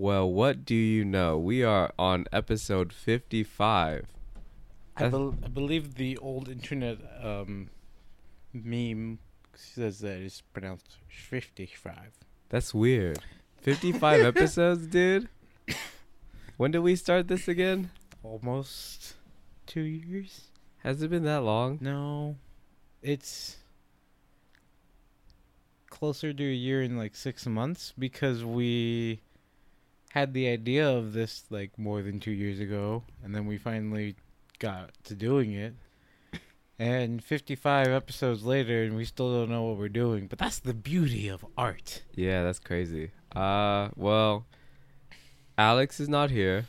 Well, what do you know? We are on episode 55. I, bel I believe the old internet um, meme says that it's pronounced 55. That's weird. 55 episodes, dude? When did we start this again? Almost two years? Has it been that long? No. It's closer to a year in like six months because we had the idea of this like more than two years ago and then we finally got to doing it. And 55 episodes later, and we still don't know what we're doing. But that's the beauty of art. Yeah, that's crazy. Uh, well, Alex is not here.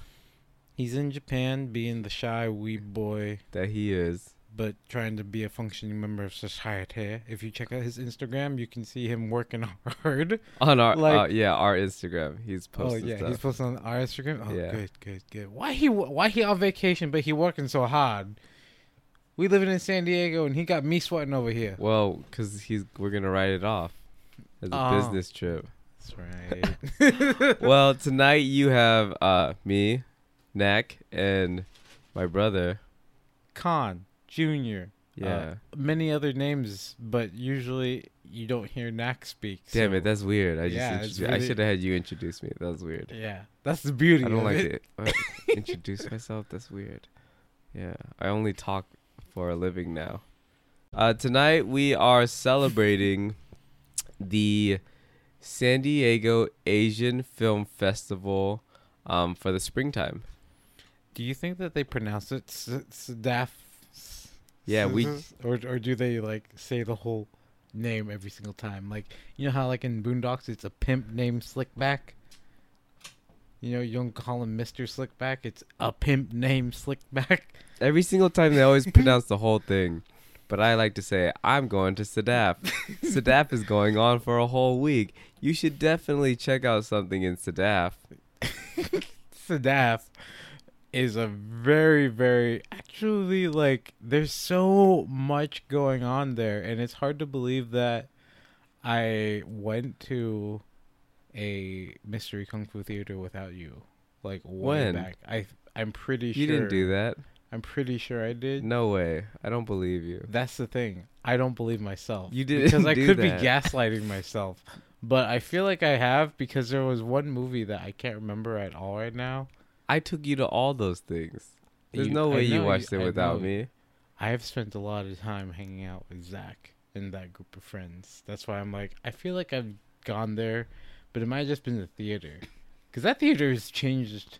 He's in Japan being the shy wee boy, That he is. But trying to be a functioning member of society. If you check out his Instagram, you can see him working hard. On our, Like- uh, yeah, our Instagram. He's posting. Oh yeah, stuff. he's posting on our Instagram. Oh Yeah. good, good, good. Why he why he on vacation but he working so hard? We living in San Diego and he got me sweating over here. well, because he's we're going to write it off as a Oh. business trip. That's right. well, tonight you have uh me, Nak, and my brother. Khan Junior. Yeah. many other names, but usually you don't hear Nak speak. Damn it, that's weird. I just Yeah, introduced, I should have had you introduce me. That was weird. yeah, that's the beauty. I don't of like it. uh, introduce myself. That's weird. Yeah, I only talk for a living now. Uh, tonight we are celebrating the San Diego Asian Film Festival um, for the springtime. Do you think that they pronounce it s- Sadaf? Yeah, we- mm-hmm. or or do they like say the whole name every single time? Like you know how like in Boondocks it's a pimp named Slickback. You know you don't call him Mister Slickback. It's a pimp named Slickback. Every single time they always pronounce the whole thing, but I like to say I'm going to Sadaf. Sadaf is going on for a whole week. You should definitely check out something in Sadaf. Sadaf is a very very actually like there's so much going on there and it's hard to believe that I went to a mystery kung fu theater without you like way When? back I I'm pretty You sure You didn't do that. I'm pretty sure I did No way. I don't believe you. that's the thing I don't believe myself You didn't because I could that. be gaslighting myself but I feel like I have because there was one movie that I can't remember at all right now I took you to all those things. There's You- no way you know watched it without me. I have spent a lot of time hanging out with Zach and that group of friends. That's why I'm like, I feel like I've gone there, but it might have just been the theater. Because that theater has changed.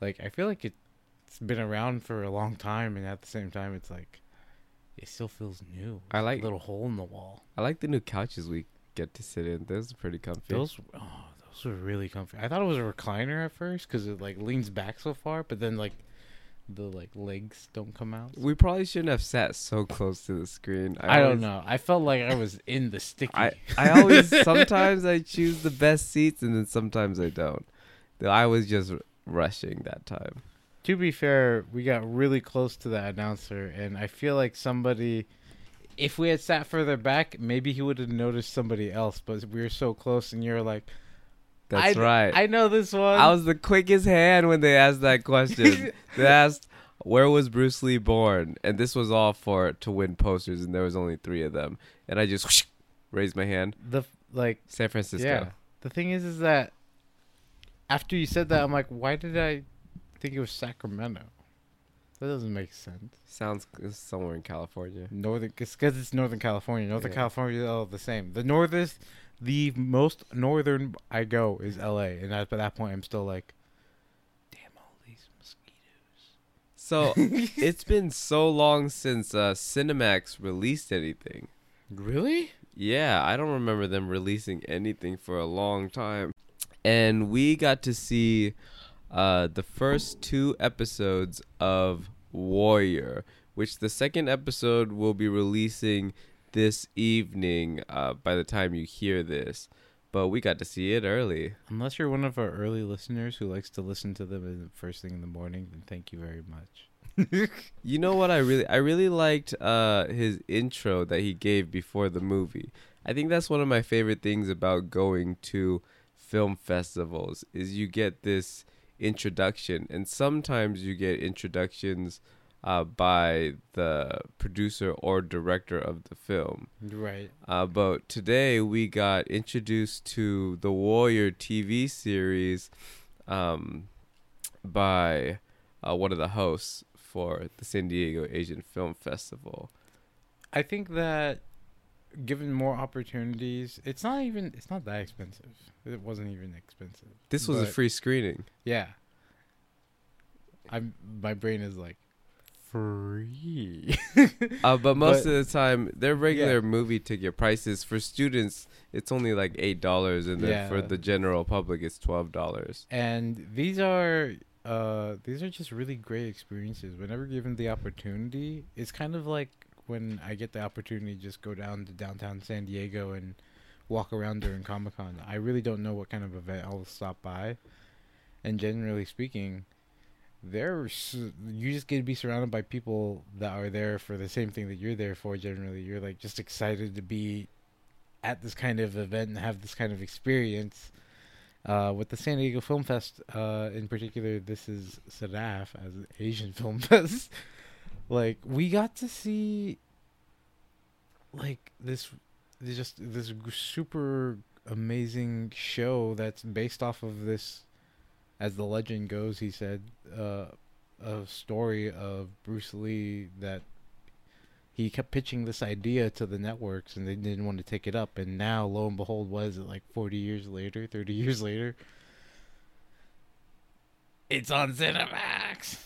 Like, I feel like it's been around for a long time, and at the same time, it's like, it still feels new. I like- a little hole in the wall. I like the new couches we get to sit in. Those are pretty comfy. Those, oh, those were really comfy. I thought it was a recliner at first because it like leans back so far, but then like the like legs don't come out. we probably shouldn't have sat so close to the screen. I, always- don't know. I felt like I was in the sticky. I I always sometimes I choose the best seats and then sometimes I don't. Though I was just rushing that time. to be fair, we got really close to that announcer, and I feel like somebody, if we had sat further back, maybe he would have noticed somebody else. But we were so close, and you're like, That's I, right. I know this one. I was the quickest hand when they asked that question. they asked, "Where was Bruce Lee born?" And this was all for to win posters, and there was only three of them. And I just raised my hand. the like, San Francisco. yeah. The thing is, is that after you said that, I'm like, why did I think it was Sacramento? That doesn't make sense. Sounds somewhere in California. Northern, because it's Northern California. Northern Yeah. California is all the same. The northest, the most northern I go is L.A. And at that point, I'm still like, damn all these mosquitoes. So it's been so long since uh, Cinemax released anything. Really? Yeah, I don't remember them releasing anything for a long time. And we got to see uh, the first two episodes of Warrior, which the second episode will be releasing this evening uh, by the time you hear this. But we got to see it early. Unless you're one of our early listeners who likes to listen to them in the first thing in the morning, then thank you very much. You know what I really I really liked uh his intro that he gave before the movie. I think that's one of my favorite things about going to film festivals is you get this introduction, and sometimes you get introductions uh, by the producer or director of the film. Right. Uh, but today we got introduced to the Warrior TV series um, by uh, one of the hosts for the San Diego Asian Film Festival. I think that given more opportunities, it's not even it's not that expensive. It wasn't even expensive. This was a free screening. Yeah. I'm my brain is like free. Uh, but most But- of the time, their regular movie ticket prices. For students, it's only like eight dollars, and then for the general public, it's twelve dollars. and these are uh these are just really great experiences. Whenever given the opportunity it's kind of like when i get the opportunity to just go down to downtown san diego and walk around during comic-con. I really don't know what kind of event i'll stop by. And generally speaking there's you just get to be surrounded by people that are there for the same thing that you're there for generally you're like just excited to be at this kind of event and have this kind of experience uh, with the San Diego Film Fest, uh, in particular, this is SADAF as an Asian Film Fest. like we got to see, like this, this just this super amazing show that's based off of this, as the legend goes. He said, uh, a story of Bruce Lee that he kept pitching this idea to the networks and they didn't want to take it up. And now lo and behold what is it like 40 years later 30 years later? It's on cinemax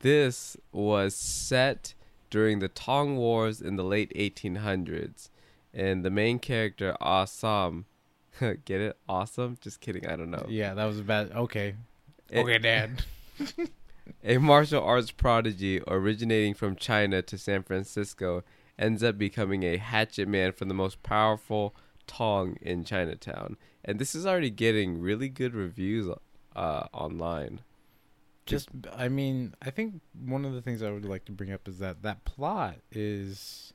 This was set during the Tong Wars in the late 1800s, and the main character Assam, get it? Awesome? Just kidding. I don't know. yeah that was bad okay It- okay dad A martial arts prodigy originating from China to San Francisco ends up becoming a hatchet man for the most powerful Tong in Chinatown. And this is already getting really good reviews uh, online. just i mean i think one of the things i would like to bring up is that that plot is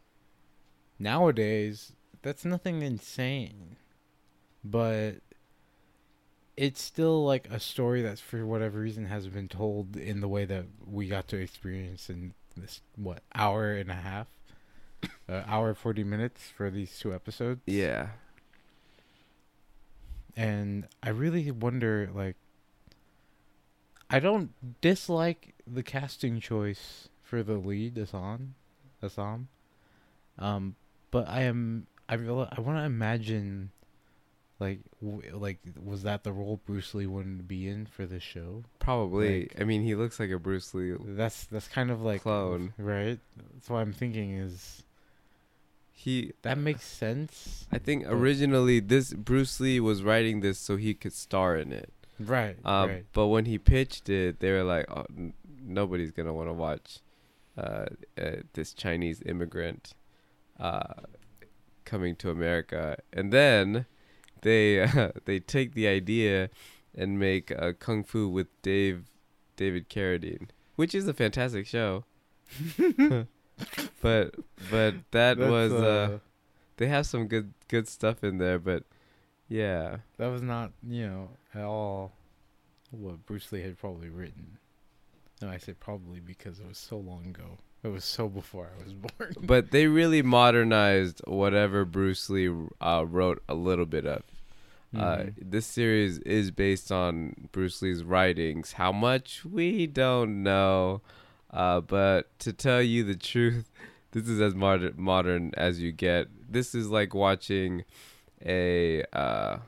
nowadays that's nothing insane but it's still like a story that's for whatever reason hasn't been told in the way that we got to experience in this what hour and a half? Uh, hour 40 minutes for these two episodes? Yeah. and I really wonder like I don't dislike the casting choice for the lead Assam Assam. Um but I am I I want to imagine like w- like was that the role Bruce Lee wanted to be in for this show Probably. Like- I mean, he looks like a Bruce Lee. that's that's kind of like Clone. right that's what I'm thinking is He that makes sense I think originally this Bruce Lee was writing this so he could star in it. right Um, right But when he pitched it, they were like, oh, n- nobody's gonna want to watch uh, uh, this Chinese immigrant uh, coming to America. And then they uh, they take the idea and make uh, Kung Fu with Dave David Carradine, which is a fantastic show. but but that That's, was uh, they have some good good stuff in there, but yeah. That was not, you know, at all what Bruce Lee had probably written. No, I say probably because it was so long ago. It was so before I was born. but they really modernized whatever Bruce Lee uh, wrote a little bit of. Uh, Mhm. this series is based on Bruce Lee's writings. How much we don't know, uh, but to tell you the truth, this is as modern modern as you get. This is like watching a. Uh,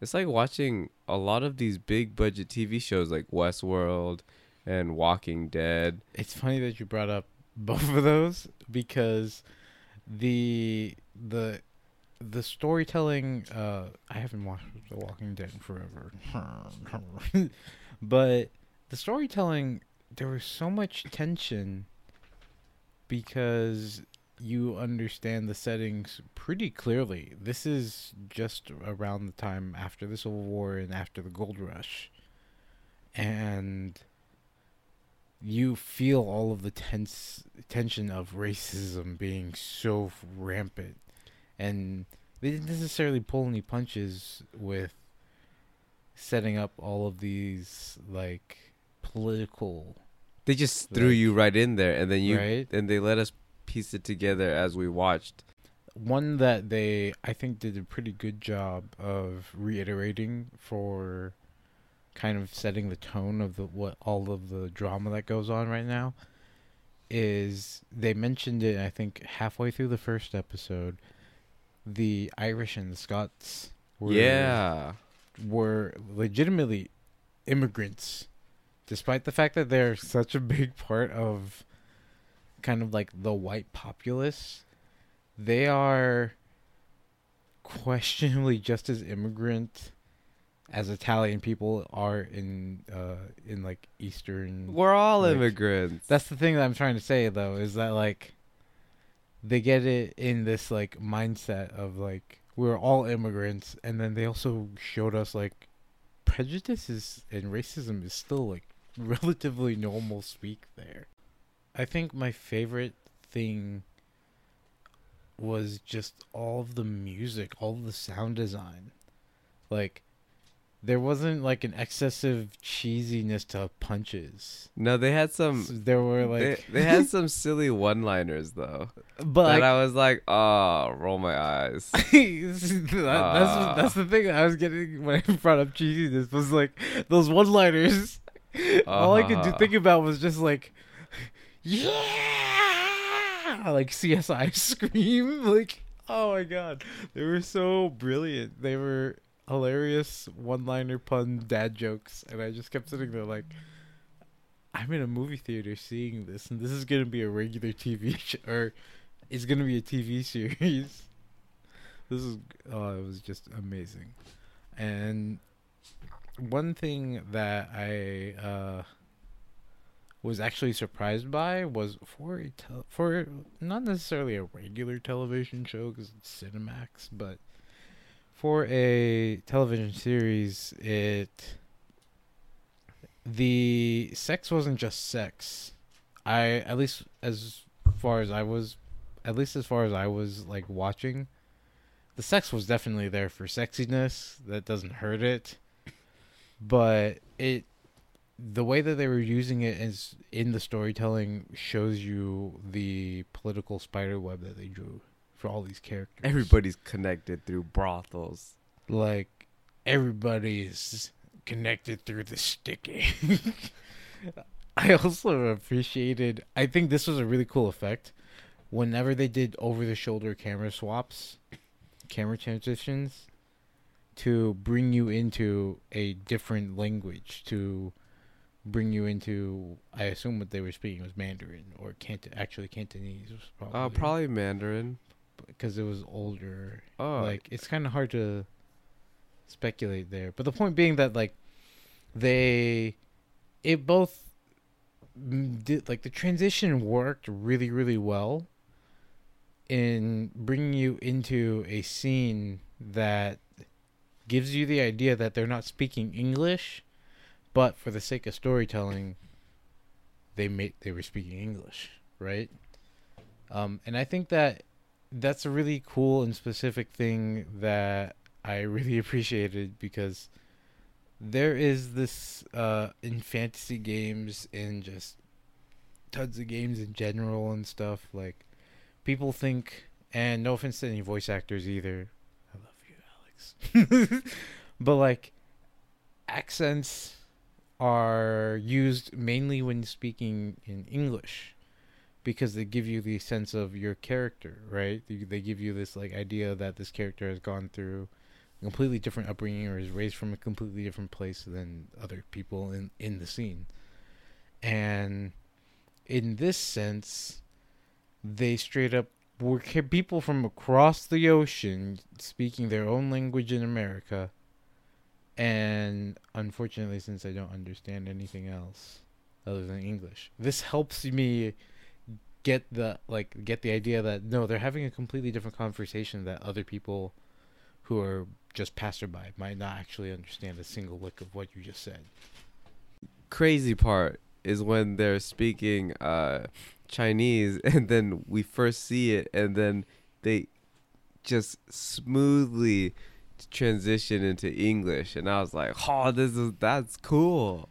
it's like watching a lot of these big budget TV shows like Westworld and Walking Dead. it's funny that you brought up both of those because the the the storytelling uh I haven't watched The Walking Dead in forever. but the storytelling there was so much tension because you understand the settings pretty clearly. This is just around the time after the Civil War and after the Gold Rush. And you feel all of the tense tension of racism being so rampant and they didn't necessarily pull any punches with setting up all of these like political They just threw Like- you right in there, and then you right and they let us piece it together as we watched. one that they I think did a pretty good job of reiterating for kind of setting the tone of the what all of the drama that goes on right now is they mentioned it I think halfway through the first episode the Irish and the Scots were yeah, were legitimately immigrants despite the fact that they're such a big part of kind of like the white populace. They are questionably just as immigrant as Italian people are in uh in like eastern we're all Like, immigrants. that's the thing that I'm trying to say though is that like they get it in this like mindset of like we're all immigrants and then they also showed us like prejudice is and racism is still like relatively normal speak there. I think my favorite thing was just all of the music, all of the sound design. Like there wasn't like an excessive cheesiness to punches. no, they had some. So there were like they had some silly one-liners though. but I was like, oh, roll my eyes. that, that's Ah. that's the thing I was getting when I brought up cheesiness was like those one liners. All I could do, Uh-huh. think about was just like, yeah, like CSI scream, like oh my god, they were so brilliant. They were hilarious one-liner pun dad jokes, and I just kept sitting there like. I'm in a movie theater seeing this, and this is gonna be a regular TV show, or it's gonna be a TV series. This is oh, it was just amazing, and one thing that I uh, was actually surprised by was for a tel- for not necessarily a regular television show because it's Cinemax, but for a television series, it the sex wasn't just sex. I at least as far as I was, at least as far as I was like watching, the sex was definitely there for sexiness. That doesn't hurt it, but it the way that they were using it is in the storytelling shows you the political spider web that they drew for all these characters. Everybody's connected through brothels. like everybody's connected through the sticky. I also appreciated. I think this was a really cool effect. Whenever they did over the shoulder camera swaps, camera transitions, to bring you into a different language, to bring you into, I assume what they were speaking was Mandarin or Cant- actually Cantonese. Was probably, Uh, probably Mandarin. Because it was older. Oh, like it's kind of hard to speculate there. But the point being that like they it both did like the transition worked really really well in bringing you into a scene that gives you the idea that they're not speaking english but for the sake of storytelling they made they were speaking english right? Um and i think that that's a really cool and specific thing that I really appreciated because there is this uh in fantasy games and just tons of games in general and stuff like people think and no offense to any voice actors either. I love you Alex. But like accents are used mainly when speaking in English because they give you the sense of your character, right? They, they give you this like idea that this character has gone through a completely different upbringing or is raised from a completely different place than other people in in the scene. And in this sense, they straight up were people from across the ocean speaking their own language in America. And unfortunately, since I don't understand anything else other than English, this helps me get the like get the idea that no, they're having a completely different conversation that other people who are just passerby might not actually understand a single lick of what you just said. crazy part is when they're speaking uh Chinese and then we first see it and then they just smoothly transition into English, and I was like, "Oh, this is that's cool."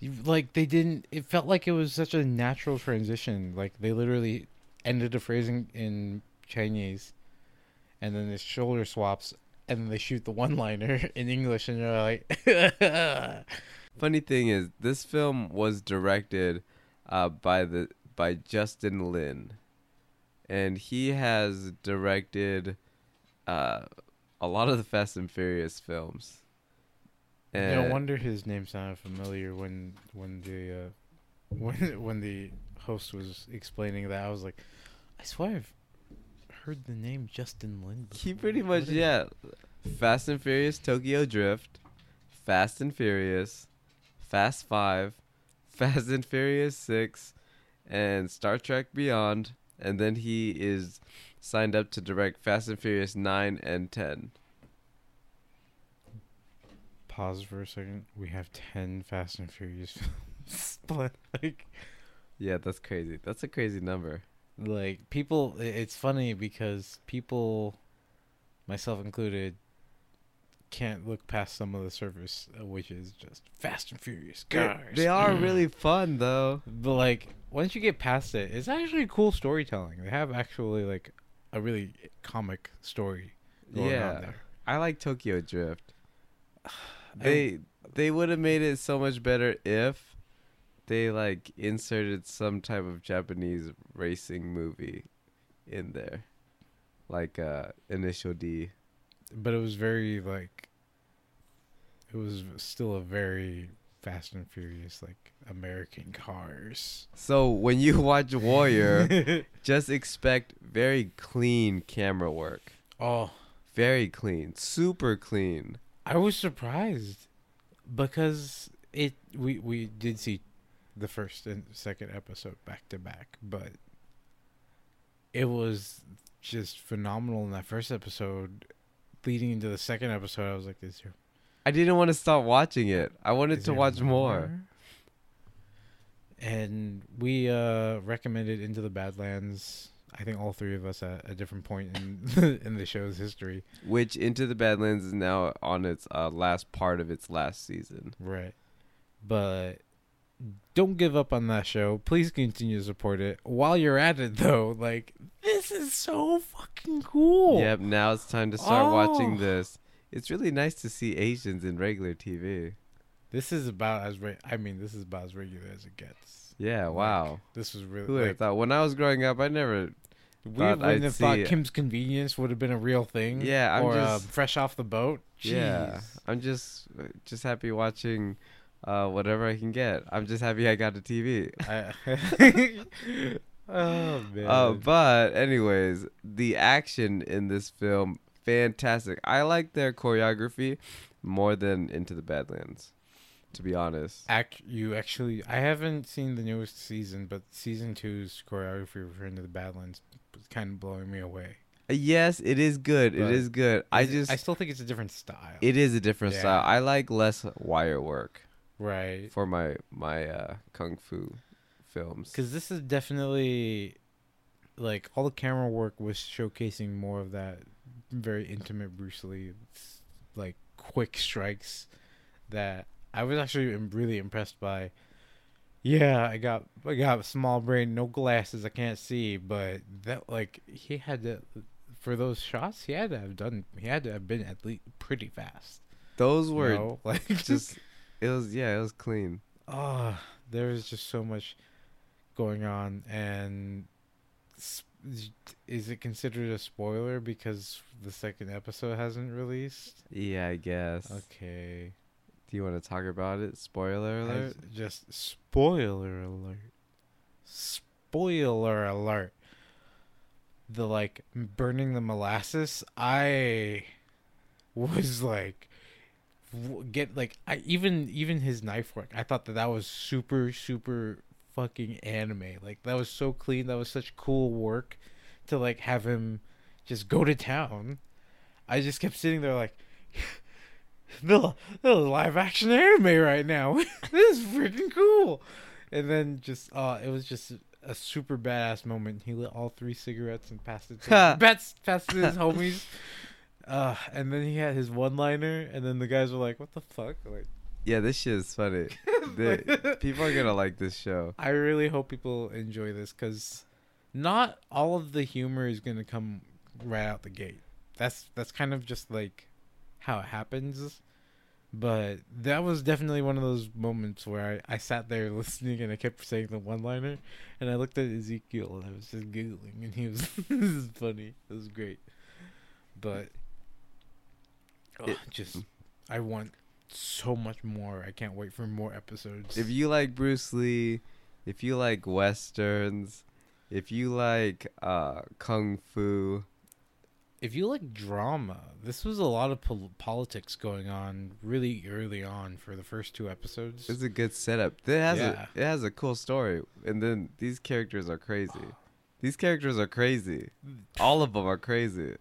You- like they didn't it felt like it was such a natural transition like they literally ended a phrase in, in chinese and then the shoulder swaps and then they shoot the one liner in english and you're like Funny thing is, this film was directed uh, by the by Justin Lin, and he has directed uh, a lot of the Fast and Furious films. No wonder his name sounded familiar when when the uh, when when the host was explaining that. I was like i swear i've heard the name justin lin He pretty much What yeah, Fast and Furious Tokyo Drift, Fast and Furious, Fast Five, Fast and Furious Six, and Star Trek Beyond, and then he is signed up to direct Fast and Furious Nine and Ten. Pause for a second we have 10 fast and furious films but like Yeah, that's crazy. That's a crazy number. like people it's funny because people myself included can't look past some of the surface uh, which is just fast and furious cars They are really fun though. but like once you get past it it's actually cool storytelling they have actually like a really comic story going on Yeah, there I like Tokyo Drift. They they would have made it so much better if they like inserted some type of Japanese racing movie in there, like uh, Initial D. but it was very like it was still a very fast and furious like american cars So when you watch Warrior, just expect very clean camera work. oh Very clean, super clean. I was surprised because it we we did see the first and second episode back to back, but it was just phenomenal in that first episode. Leading into the second episode, I was like, "Is there I didn't want to stop watching it. I wanted to watch more. And we uh recommended Into the Badlands. I think all three of us at a different point in in the show's history. Which Into the Badlands is now on its uh, last part of its last season. Right. But don't give up on that show. Please continue to support it. While you're at it though, like this is so fucking cool. Yep, now it's time to start watching Oh. this. It's really nice to see Asians in regular TV. This is about as re- I mean, this is about as regular as it gets. Yeah, wow. This was really Who would have like, thought? When I was growing up, I never. we thought wouldn't I'd have thought see- Kim's Convenience would have been a real thing. Yeah, I'm or just- uh, fresh off the boat. Yeah, I'm just just happy watching uh, whatever I can get. I'm just happy I got a TV. I- oh man. Uh, but anyways, the action in this film fantastic. I like their choreography more than Into the Badlands, to be honest. Act you actually I haven't seen the newest season, but season two's choreography referring to the Badlands was kind of blowing me away. Yes, it is good. It But is good. I Is it- just I still think it's a different style. it is a different Yeah. style. I like less wire work right. for my my uh, kung fu films. Because this is definitely like all the camera work was showcasing more of that very intimate Bruce Lee, like quick strikes that I was actually really impressed by. Yeah, I got I got a small brain, no glasses, I can't see, but that like he had to for those shots he had to have done he had to have been at least pretty fast. Those you were know? like just it was yeah, it was clean. oh, there is just so much going on, and is it considered a spoiler because the second episode hasn't released? Yeah, I guess. Okay, you want to talk about it? Spoiler alert. Just spoiler alert. Spoiler alert. The like burning the molasses. I was like get like I even even his knife work. I thought that that was super super fucking anime. Like that was so clean. That was such cool work to like have him just go to town. I just kept sitting there like the, the live action anime right now. this is freaking cool. And then just uh it was just a super badass moment. He lit all three cigarettes and passed it to passed, passed it to his homies. Uh, and then he had his one-liner, and then the guys were like, "What the fuck?" Like, Yeah, this shit is funny. The- people are gonna like this show. I really hope people enjoy this because not all of the humor is gonna come right out the gate. That's that's kind of just like how it happens. But that was definitely one of those moments where I, I sat there listening and I kept saying the one liner and I looked at Ezekiel and I was just giggling and he was this is funny. It was great. But oh, It- just I want so much more. I can't wait for more episodes. If you like Bruce Lee, if you like westerns, if you like uh kung fu, if you like drama, this was a lot of pol- politics going on really early on for the first two episodes. it's a good setup. It has Yeah. a it has a cool story, and then these characters are crazy. These characters are crazy. All of them are crazy.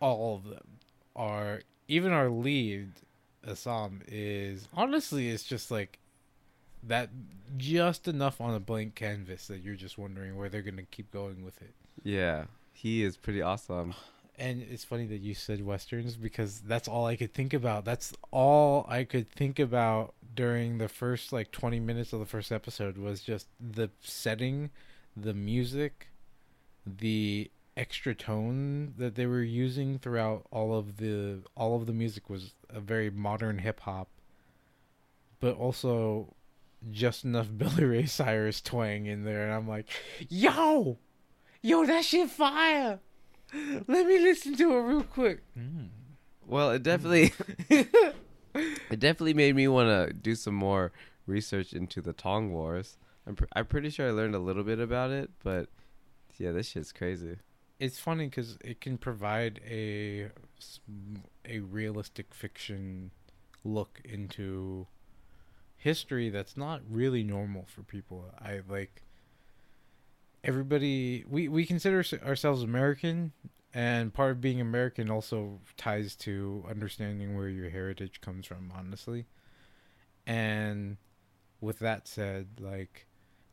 All of them are. Even our lead, Assam, is honestly, it's just like that. Just enough on a blank canvas that you're just wondering where they're gonna keep going with it. Yeah, he is pretty awesome. And it's funny that you said westerns because that's all I could think about. That's all I could think about during the first like 20 minutes of the first episode was just the setting, the music, the extra tone that they were using throughout all of the all of the music was a very modern hip hop but also just enough Billy Ray Cyrus twang in there and I'm like, "Yo! Yo, that shit fire!" Let me listen to it real quick. Mm. Well, it definitely it definitely made me want to do some more research into the Tong Wars. I'm pr- I'm pretty sure I learned a little bit about it, but yeah, this shit's crazy. It's funny because it can provide a a realistic fiction look into history that's not really normal for people. I like everybody. We we consider ourselves American, and part of being American also ties to understanding where your heritage comes from. Honestly, and with that said, like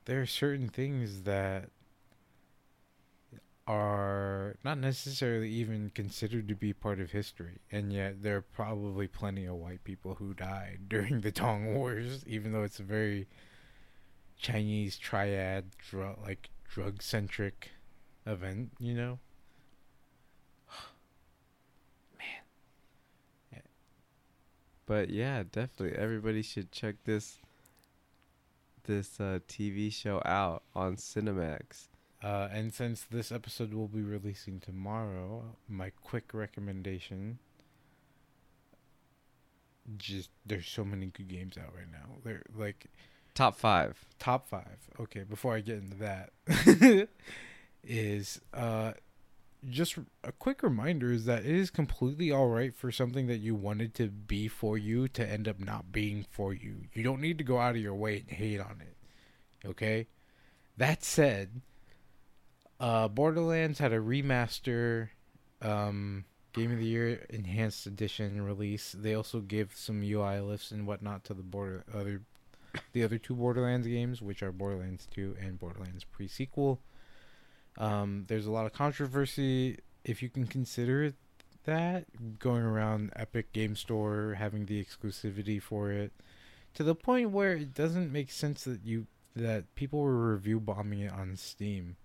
there are certain things that are not necessarily even considered to be part of history, and yet there are probably plenty of white people who died during the Tong Wars, even though it's a very Chinese triad, like drug centric event, you know. Man. But yeah, definitely everybody should check this this uh, TV show out on Cinemax. Uh, and since this episode will be releasing tomorrow, my quick recommendation. Just there's so many good games out right now. They're like Top five. top five. Okay, before I get into that, is uh, just a quick reminder is that it is completely all right for something that you wanted to be for you to end up not being for you. You don't need to go out of your way and hate on it. Okay. That said, uh, Borderlands had a remaster, um, Game of the Year Enhanced Edition release. They also give some UI lifts and whatnot to the border other the other two Borderlands games, which are Borderlands 2 and Borderlands pre-sequel. Um, there's a lot of controversy, if you can consider it that, going around Epic Game Store having the exclusivity for it, to the point where it doesn't make sense that you that people were review bombing it on Steam.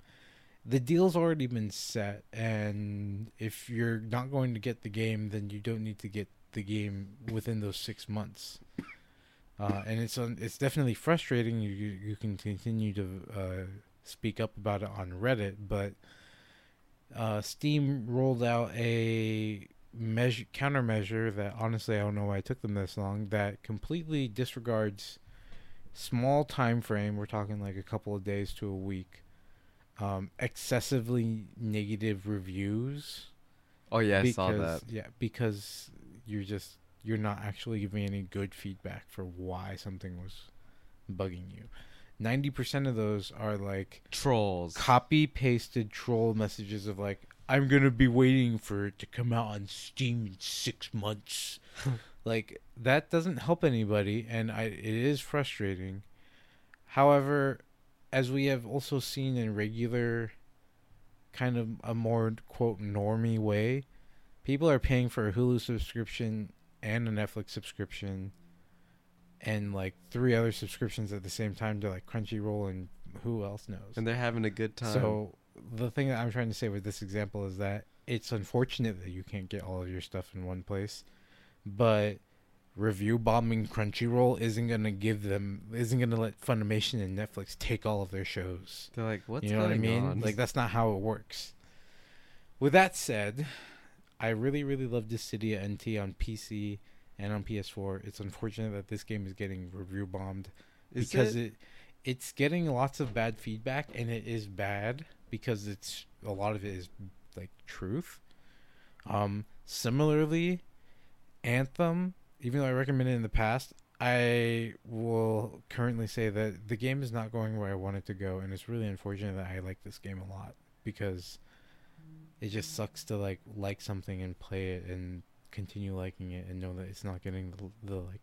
The deal's already been set, and if you're not going to get the game, then you don't need to get the game within those six months uh, and it's un- it's definitely frustrating. You you, you can continue to uh, speak up about it on Reddit, but uh, Steam rolled out a measure countermeasure that honestly I don't know why it took them this long. That completely disregards small time frame. We're talking like a couple of days to a week. Um, excessively negative reviews Oh yeah, I because saw that. yeah because you're just you're not actually giving any good feedback for why something was bugging you. 90% of those are like Trolls. copy pasted troll messages of like i'm gonna be waiting for it to come out on steam in six months. Like that doesn't help anybody and I, it is frustrating. However as we have also seen in regular kind of a more quote normie way people are paying for a Hulu subscription and a Netflix subscription and like three other subscriptions at the same time to like Crunchyroll and who else knows. And they're having a good time. So the thing that I'm trying to say with this example is that it's unfortunate that you can't get all of your stuff in one place, but review bombing Crunchyroll isn't gonna give them isn't gonna let Funimation and Netflix take all of their shows. they're like, what's you know what I going mean? on? Like that's not how it works. With that said, I really really love Dissidia NT on PC and on PS4. It's unfortunate that this game is getting review bombed Is because it? it it's getting lots of bad feedback and it is bad because it's a lot of it is like truth. Um similarly Anthem, even though I recommended it in the past, I will currently say that the game is not going where I want it to go and it's really unfortunate that I like this game a lot because it just sucks to like like something and play it and continue liking it and know that it's not getting the, the like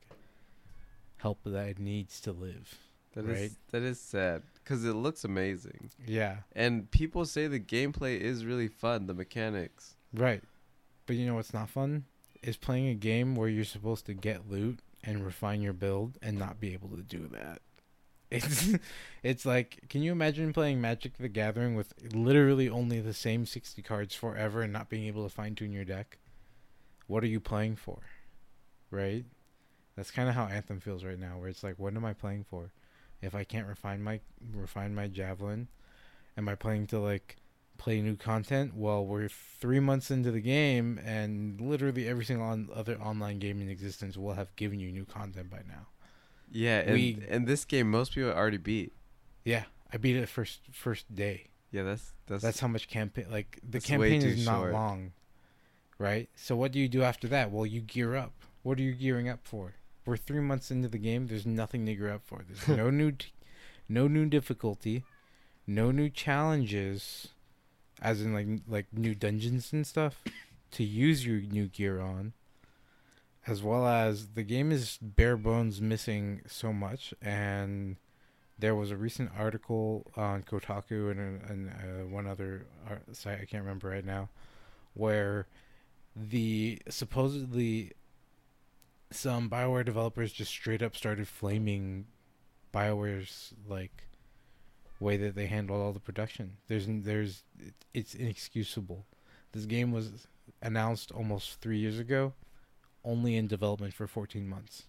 help that it needs to live. That is right? that is sad because it looks amazing, Yeah, and people say the gameplay is really fun. The mechanics. right. But you know what's not fun? Is playing a game where you're supposed to get loot and refine your build and not be able to do that. It's it's like can you imagine playing Magic the Gathering with literally only the same 60 cards forever and not being able to fine tune your deck? What are you playing for? Right? That's kind of how Anthem feels right now where it's like what am I playing for? If I can't refine my refine my javelin, am I playing to like play new content? Well, we're 3 months into the game and literally every single on, other online game in existence will have given you new content by now. Yeah, and We- and this game most people already beat. Yeah, I beat it first first day. Yeah, that's that's That's how much campaign like the campaign is not short. long. Right? So what do you do after that? Well, you gear up. What are you gearing up for? We're 3 months into the game. There's nothing to gear up for. There's no new t- no new difficulty, no new challenges as in like like new dungeons and stuff to use your new gear on. As well as the game is bare bones missing so much and there was a recent article on Kotaku and, and uh, one other site I can't remember right now, where the supposedly some Bioware developers just straight up started flaming Bioware's like way that they handled all the production. There's there's it's inexcusable. This game was announced almost three years ago, only in development for 14 months.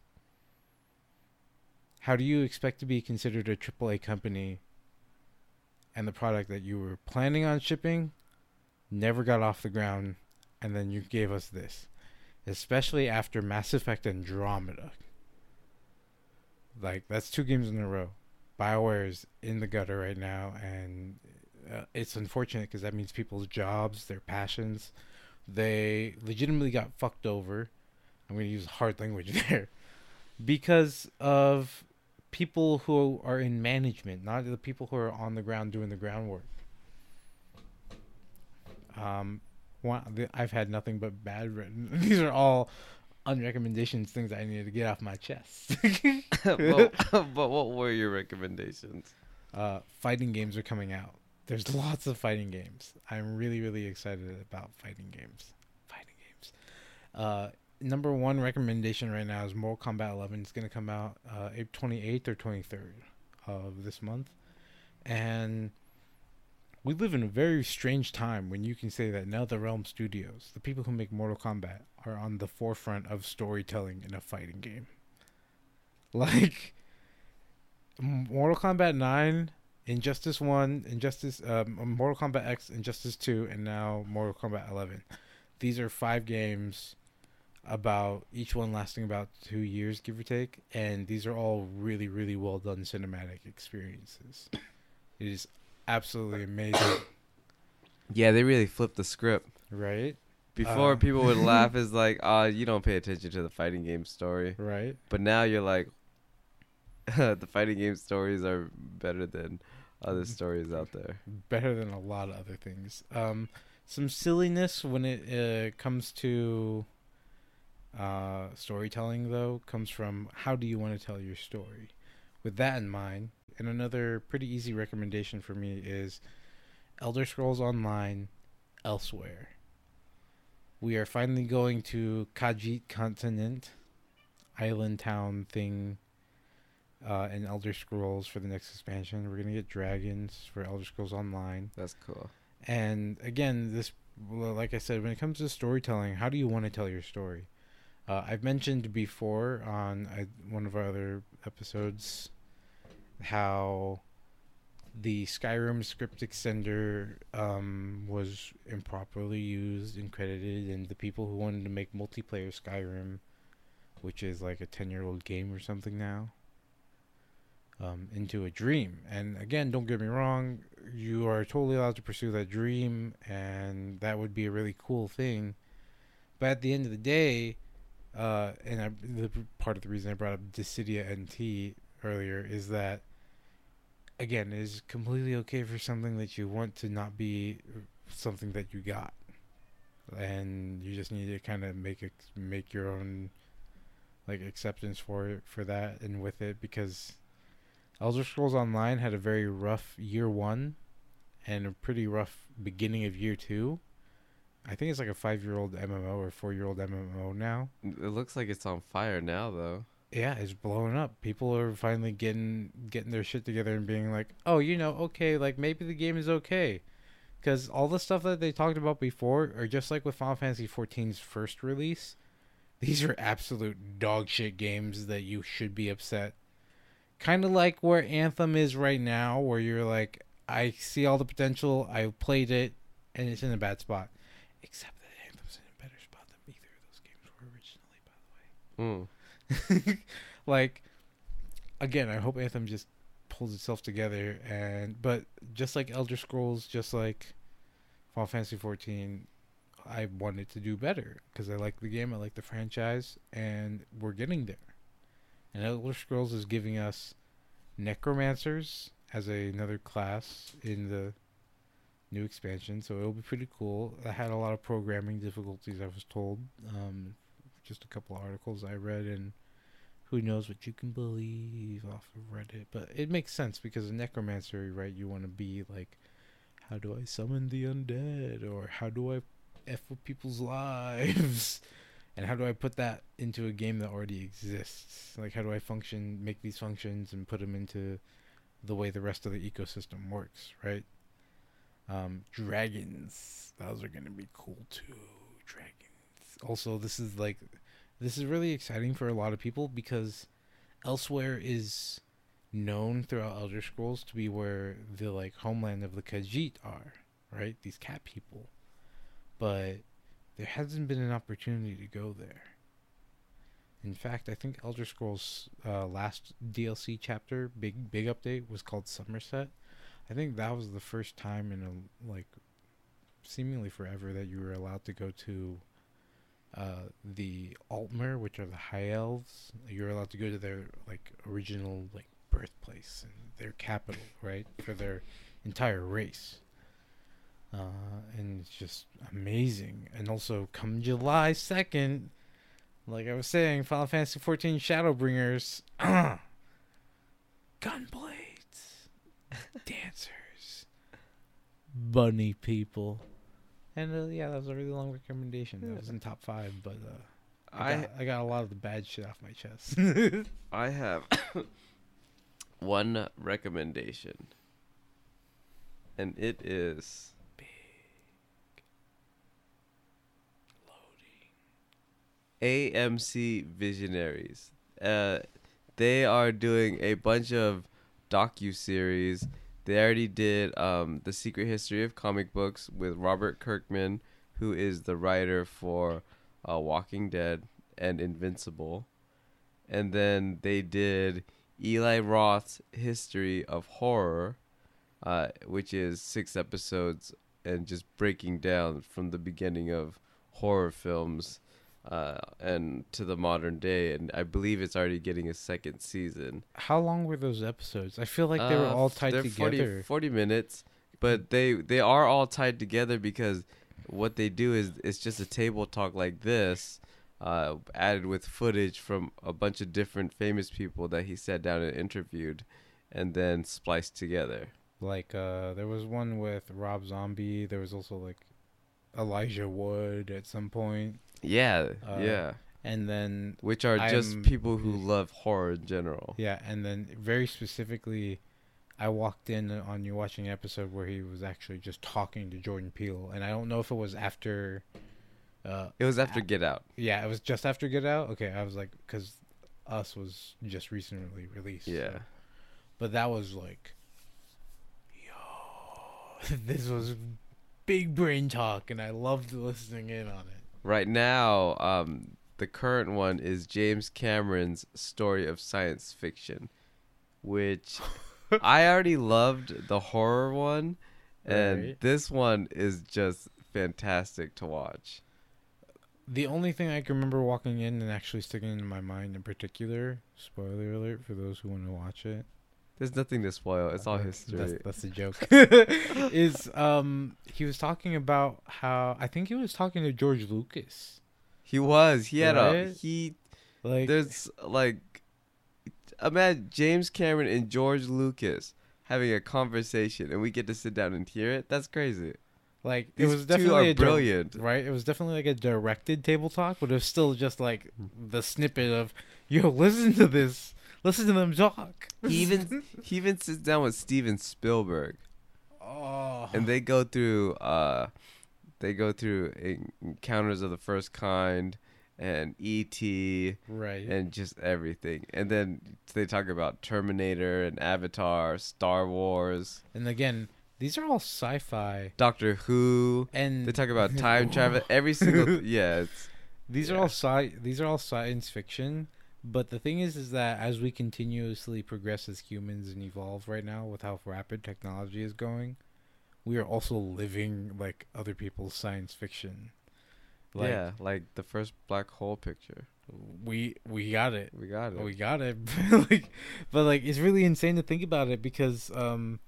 How do you expect to be considered a AAA company and the product that you were planning on shipping never got off the ground and then you gave us this? Especially after Mass Effect Andromeda. Like, that's two games in a row. BioWare is in the gutter right now, and uh, it's unfortunate because that means people's jobs, their passions, they legitimately got fucked over. I'm going to use hard language there because of people who are in management, not the people who are on the ground doing the groundwork. Um, one, I've had nothing but bad written. These are all unrecommendations, things I needed to get off my chest. but, but what were your recommendations? uh, fighting games are coming out. There's lots of fighting games. I'm really, really excited about fighting games. Fighting games. Uh, number one recommendation right now is Mortal Kombat 11. It's going to come out uh, April 28th or 23rd of this month. And we live in a very strange time when you can say that NetherRealm Studios, the people who make Mortal Kombat, are on the forefront of storytelling in a fighting game. Like, Mortal Kombat 9, Injustice 1, Injustice, um, Mortal Kombat X, Injustice 2, and now Mortal Kombat 11. These are five games about each one lasting about two years, give or take, and these are all really, really well done cinematic experiences. It is absolutely amazing, Yeah, they really flipped the script. right? Before Uh. people would laugh is like, "Oh, you don't pay attention to the fighting game story." Right? But now you're like, the fighting game stories are better than other stories out there. better than a lot of other things. Um, some silliness when it uh, comes to uh, storytelling, though, comes from how do you want to tell your story. With that in mind, and another pretty easy recommendation for me is Elder Scrolls Online Elsweyr. we are finally going to Khajiit Continent, island town thing, uh, and Elder Scrolls for the next expansion. We're gonna get dragons for Elder Scrolls Online, That's cool. and again, this, like I said, when it comes to storytelling, how do you want to tell your story? Uh, I've mentioned before on one of our other episodes how the Skyrim script extender um, was improperly used and credited, and the people who wanted to make multiplayer Skyrim, which is like a 10 year old game or something now, um, into a dream. And again, don't get me wrong, you are totally allowed to pursue that dream, and that would be a really cool thing. But at the end of the day, uh, and I, the part of the reason I brought up Dissidia NT earlier is that again it is completely okay for something that you want to not be something that you got, and you just need to kind of make it make your own like acceptance for it for that and with it because Elder Scrolls Online had a very rough year one and a pretty rough beginning of year two. I think it's like a five year old MMO or four year old MMO now. It looks like it's on fire now, though. Yeah, it's blowing up. People are finally getting getting their shit together and being like, "Oh, you know, okay, like maybe the game is okay." Cuz all the stuff that they talked about before are just like with Final Fantasy 14's first release. These are absolute dog shit games that you should be upset. Kind of like where Anthem is right now where you're like, "I see all the potential. I played it and it's in a bad spot." Except that Anthem's in a better spot than either of those games were originally, by the way. Mm. like again, I hope Anthem just pulls itself together and but just like Elder Scrolls, just like Final Fantasy 14, I wanted to do better because I like the game, I like the franchise, and we're getting there. And Elder Scrolls is giving us necromancers as a, another class in the new expansion, so it'll be pretty cool. I had a lot of programming difficulties, I was told. Um, just a couple articles I read, and who knows what you can believe off of Reddit. But it makes sense because a necromancer, right? You want to be like, how do I summon the undead, or how do I f with people's lives, and how do I put that into a game that already exists? Like, how do I function, make these functions, and put them into the way the rest of the ecosystem works, right? Um, dragons, those are gonna be cool too. Dragons. Also, this is like, this is really exciting for a lot of people because Elsweyr is known throughout Elder Scrolls to be where the like homeland of the Khajiit are, right? These cat people, but there hasn't been an opportunity to go there. In fact, I think Elder Scrolls uh, last DLC chapter, big big update, was called Somerset. I think that was the first time in a like seemingly forever that you were allowed to go to uh, the Altmer, which are the High Elves. You're allowed to go to their like original like birthplace and their capital, right, for their entire race. Uh, and it's just amazing. And also, come July second, like I was saying, Final Fantasy XIV Shadowbringers, gunblades, dancers, bunny people. And uh, yeah, that was a really long recommendation. That was in top five, but uh, I, I got, I got a lot of the bad shit off my chest. I have one recommendation, and it is AMC Visionaries. Uh, they are doing a bunch of docu series. They already did um, the Secret History of Comic Books with Robert Kirkman, who is the writer for uh, Walking Dead and Invincible, and then they did Eli Roth's History of Horror, uh, which is six episodes and just breaking down from the beginning of horror films uh, and to the modern day. And I believe it's already getting a second season. How long were those episodes? I feel like they were Uh, all tied they're together. 40, 40 minutes, but they they are all tied together because what they do is it's just a table talk like this, uh, added with footage from a bunch of different famous people that he sat down and interviewed, and then spliced together. Like uh there was one with Rob Zombie. There was also like Elijah Wood at some point, Yeah, Uh, yeah. and then Which are just I'm- people who love horror in general. yeah, and then very specifically, I walked in on you watching an episode where he was actually just talking to Jordan Peele, and I don't know if it was after. Uh, It was after Get Out. yeah, it was just after Get Out. Okay, I was like, because Us was just recently released. so- Yeah. but that was like, yo, this was big brain talk, and I loved listening in on it. Right now, um, the current one is James Cameron's story of science fiction, which I already loved the horror one, and Right. this one is just fantastic to watch. The only thing I can remember walking in and actually sticking in my mind in particular, spoiler alert for those who want to watch it. There's nothing to spoil. It's all history. That's, that's a joke. is um he was talking about how I think he was talking to George Lucas. He was. He had a he. Like There's like, imagine James Cameron and George Lucas having a conversation, and we get to sit down and hear it. That's crazy. like it These was two definitely are a dir- brilliant. right? It was definitely like a directed table talk, but it was still just like the snippet of yo, listen to this. Listen to them talk. He even he even sits down with Steven Spielberg, Oh. and they go through uh, they go through Encounters of the First Kind and E.T. right. and just everything, and then they talk about Terminator and Avatar, Star Wars, And again, these are all sci-fi Doctor Who. and They talk about time travel. Every single yeah, it's These are all sci these are all science fiction, but the thing is is that as we continuously progress as humans and evolve right now with how rapid technology is going, we are also living like other people's science fiction. Like yeah, like the first black hole picture. we we got it. We got it. We got it. like but like it's really insane to think about it because um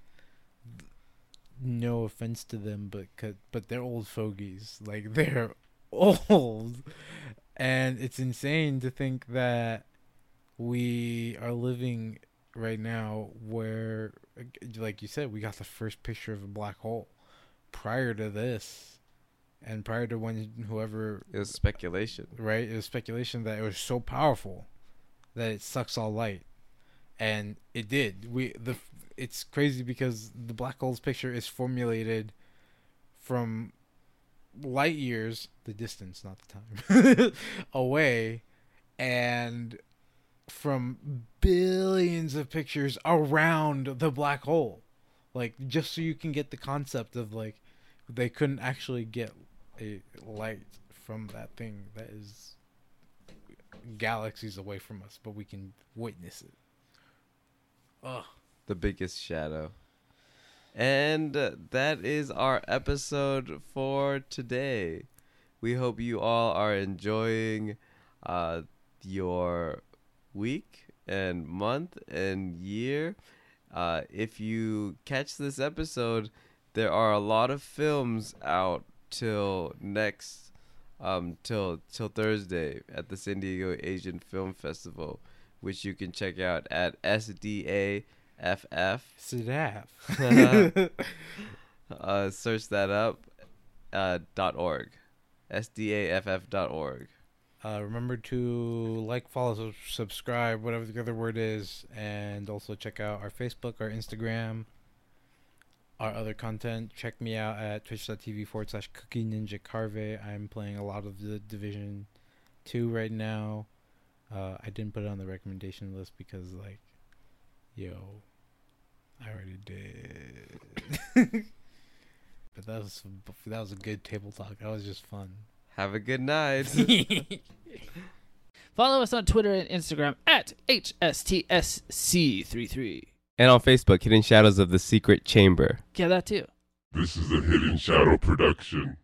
no offense to them but but they're old fogies. Like they're old. And it's insane to think that we are living right now where like you said we got the first picture of a black hole prior to this and prior to when whoever it was speculation. right? It was speculation that it was so powerful that it sucks all light, and it did. We the it's crazy because the black hole's picture is formulated from light years, the distance, not the time, away, and from billions of pictures around the black hole. Like just so you can get the concept of like they couldn't actually get a light from that thing that is galaxies away from us, but we can witness it. Ugh. the biggest shadow. And that is our episode for today. We hope you all are enjoying uh, your week and month and year. Uh, if you catch this episode, there are a lot of films out till next um till till Thursday at the San Diego Asian Film Festival, which you can check out at Sadaf. uh, search that up. Uh, dot org, SDAFF dot org. uh, remember to like, follow, subscribe, whatever the other word is, and also check out our Facebook, our Instagram, our other content. Check me out at twitch.tv forward slash cookie ninja carve. I'm playing a lot of the Division 2 right now. Uh, I didn't put it on the recommendation list because, like, yo, I already did. but that was that was a good table talk. That was just fun. Have a good night. Follow us on Twitter and Instagram at HSTSC33. and on Facebook, Hidden Shadows of the Secret Chamber. Yeah, that too. This is a Hidden Shadow production.